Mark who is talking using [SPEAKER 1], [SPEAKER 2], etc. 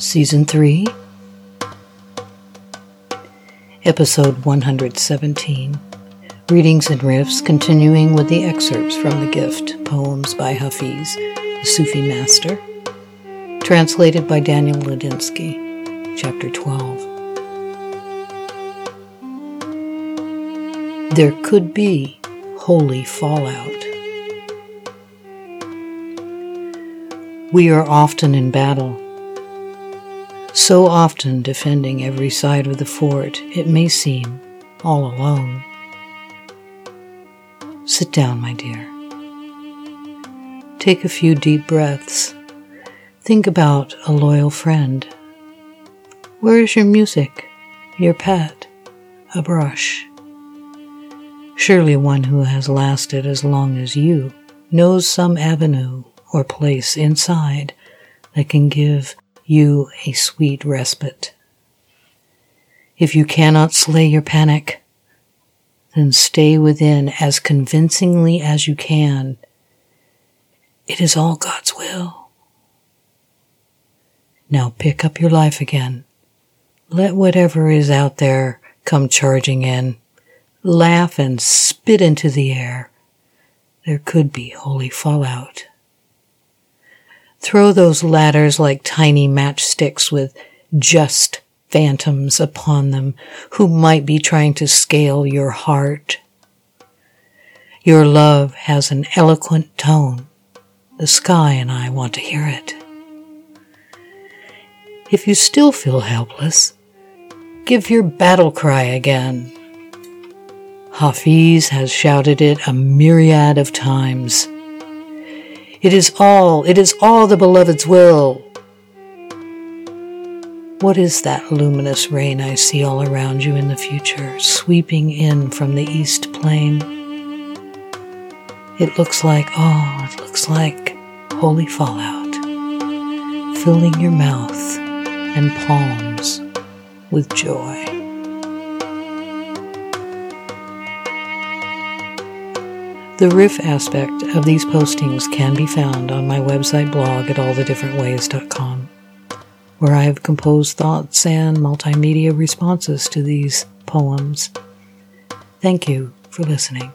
[SPEAKER 1] Season 3, Episode 117. Readings and riffs continuing with the excerpts from The Gift, poems by Hafiz, the Sufi master. Translated by Daniel Ladinsky, Chapter 12. There could be holy fallout. We are often in battle so often defending every side of the fort, it may seem all alone. Sit down, my dear. Take a few deep breaths. Think about a loyal friend. Where is your music, your pet, a brush? Surely one who has lasted as long as you knows some avenue or place inside that can give you a sweet respite. If you cannot slay your panic, then stay within as convincingly as you can. It is all God's will. Now pick up your life again. Let whatever is out there come charging in. Laugh and spit into the air. There could be holy fallout. Throw those ladders like tiny matchsticks with just phantoms upon them who might be trying to scale your heart. Your love has an eloquent tone. The sky and I want to hear it. If you still feel helpless, give your battle cry again. Hafiz has shouted it a myriad of times. It is all, it is all the beloved's will. What is that luminous rain I see all around you in the future, sweeping in from the east plain? It looks like, oh, it looks like holy fallout, filling your mouth and palms with joy. The riff aspect of these postings can be found on my website blog at allthedifferentways.com, where I have composed thoughts and multimedia responses to these poems. Thank you for listening.